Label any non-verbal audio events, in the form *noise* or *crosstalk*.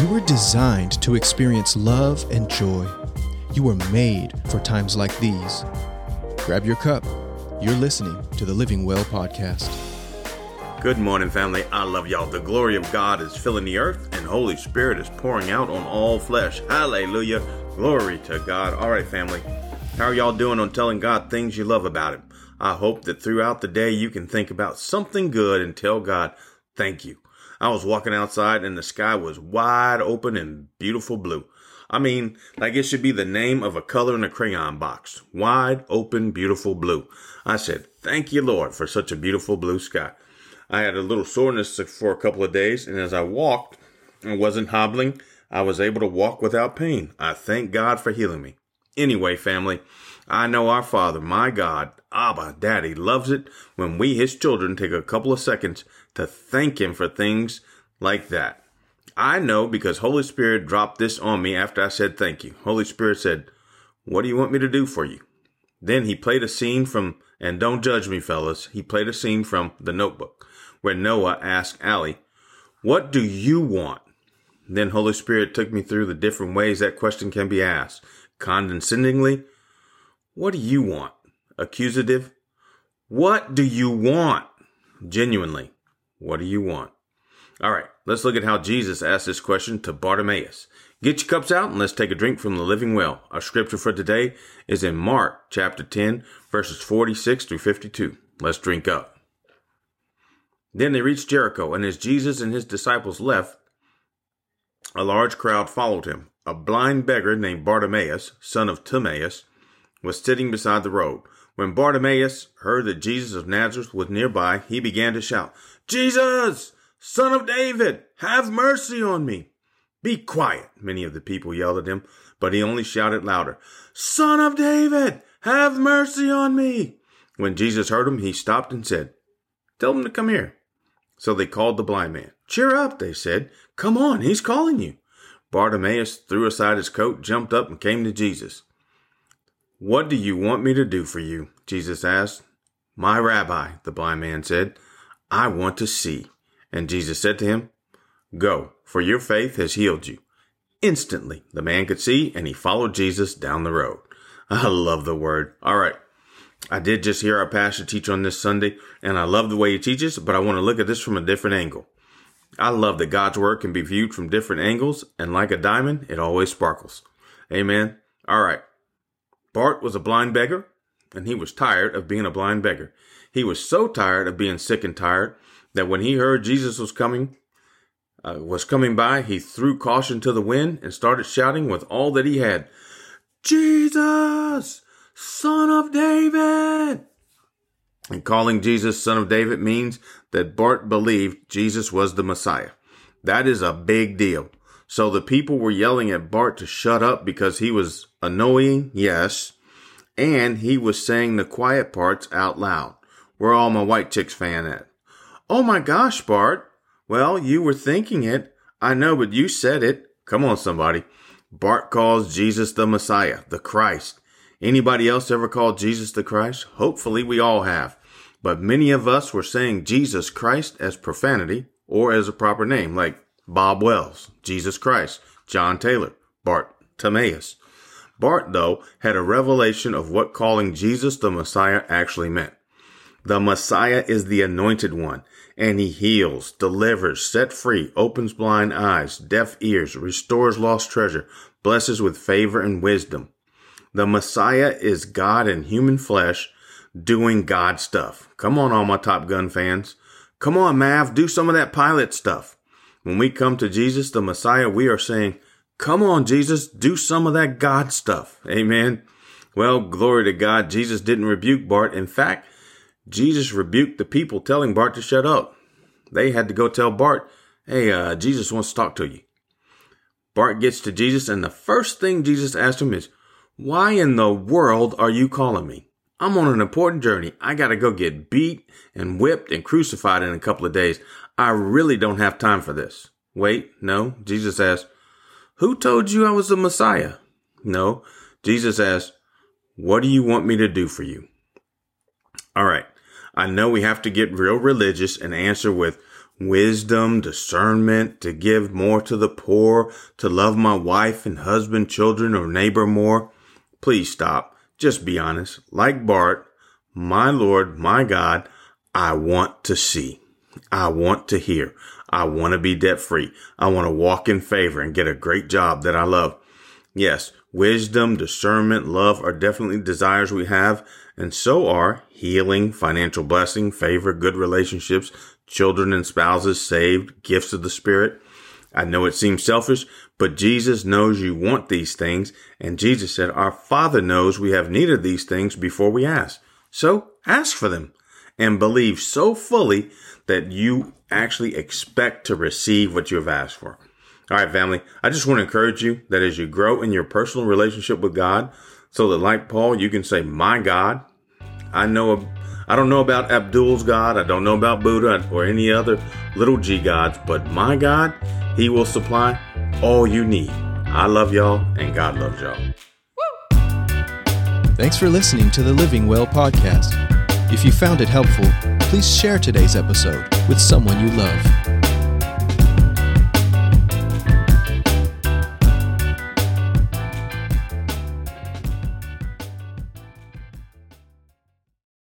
You were designed to experience love and joy. You were made for times like these. Grab your cup. You're listening to the Living Well podcast. Good morning, family. I love y'all. The glory of God is filling the earth, and Holy Spirit is pouring out on all flesh. Hallelujah. Glory to God. All right, family. How are y'all doing on telling God things you love about Him? I hope that throughout the day you can think about something good and tell God, thank you. I was walking outside and the sky was wide open and beautiful blue. I mean, like it should be the name of a color in a crayon box. Wide open, beautiful blue. I said, thank you, Lord, for such a beautiful blue sky. I had a little soreness for a couple of days, and as I walked and wasn't hobbling, I was able to walk without pain. I thank God for healing me. Anyway, family, I know our Father, my God, Abba, Daddy, loves it when we, His children, take a couple of seconds to thank Him for things like that. I know because Holy Spirit dropped this on me after I said thank you. Holy Spirit said, What do you want me to do for you? Then he played a scene from, and don't judge me, fellas, he played a scene from The Notebook where Noah asked Allie, What do you want? Then Holy Spirit took me through the different ways that question can be asked. Condescendingly, What do you want? Accusative, What do you want? Genuinely, What do you want? All right, let's look at how Jesus asked this question to Bartimaeus. Get your cups out and let's take a drink from the living well. Our scripture for today is in Mark chapter 10, verses 46 through 52. Let's drink up. Then they reached Jericho, and as Jesus and his disciples left, a large crowd followed him. A blind beggar named Bartimaeus, son of Timaeus, was sitting beside the road. When Bartimaeus heard that Jesus of Nazareth was nearby, he began to shout, Jesus, son of David, have mercy on me. Be quiet, many of the people yelled at him, but he only shouted louder, Son of David, have mercy on me. When Jesus heard him, he stopped and said, Tell him to come here. So they called the blind man. Cheer up, they said. Come on, he's calling you. Bartimaeus threw aside his coat, jumped up, and came to Jesus. What do you want me to do for you? Jesus asked. My rabbi, the blind man said, I want to see. And Jesus said to him, Go, for your faith has healed you. Instantly, the man could see, and he followed Jesus down the road. *laughs* I love the word. All right. I did just hear our pastor teach on this Sunday, and I love the way he teaches, but I want to look at this from a different angle. I love that God's word can be viewed from different angles, and like a diamond, it always sparkles. Amen. All right. Bart was a blind beggar, and he was tired of being a blind beggar. He was so tired of being sick and tired that when he heard Jesus was coming, uh, was coming by, he threw caution to the wind and started shouting with all that he had, Jesus, son of David. And calling Jesus son of David means that Bart believed Jesus was the Messiah. That is a big deal. So the people were yelling at Bart to shut up because he was annoying, yes, and he was saying the quiet parts out loud. Where all my white chicks fan at? Oh my gosh, Bart. Well, you were thinking it. I know, but you said it. Come on, somebody. Bart calls Jesus the Messiah, the Christ. Anybody else ever called Jesus the Christ? Hopefully we all have. But many of us were saying Jesus Christ as profanity or as a proper name, like Bob Wells, Jesus Christ, John Taylor, Bart Timaeus. Bart, though, had a revelation of what calling Jesus the Messiah actually meant. The Messiah is the anointed one, and he heals, delivers, set free, opens blind eyes, deaf ears, restores lost treasure, blesses with favor and wisdom. The Messiah is God in human flesh doing God stuff. Come on, all my Top Gun fans. Come on, Mav, do some of that pilot stuff. When we come to Jesus, the Messiah, we are saying, Come on, Jesus, do some of that God stuff. Amen. Well, glory to God. Jesus didn't rebuke Bart. In fact, Jesus rebuked the people telling Bart to shut up. They had to go tell Bart, hey, uh, Jesus wants to talk to you. Bart gets to Jesus, and the first thing Jesus asked him is, why in the world are you calling me? I'm on an important journey. I gotta go get beat and whipped and crucified in a couple of days. I really don't have time for this. Wait, no. Jesus asked, who told you I was the Messiah? No. Jesus asked, what do you want me to do for you? All right. I know we have to get real religious and answer with, wisdom, discernment, to give more to the poor, to love my wife and husband, children, or neighbor more? Please stop. Just be honest. Like Bart, my Lord, my God, I want to see. I want to hear. I want to be debt free. I want to walk in favor and get a great job that I love. Yes, wisdom, discernment, love are definitely desires we have, and so are healing, financial blessing, favor, good relationships, children and spouses saved, gifts of the Spirit. I know it seems selfish, but Jesus knows you want these things, and Jesus said, Our Father knows we have need of these things before we ask. So ask for them and believe so fully that you actually expect to receive what you have asked for. All right, family. I just want to encourage you that as you grow in your personal relationship with God, so that like Paul, you can say, my God, I know, I don't know about Abdul's God. I don't know about Buddha or any other little g gods, but my God, he will supply all you need. I love y'all and God loves y'all. Thanks for listening to the Living Well podcast. If you found it helpful, please share today's episode with someone you love.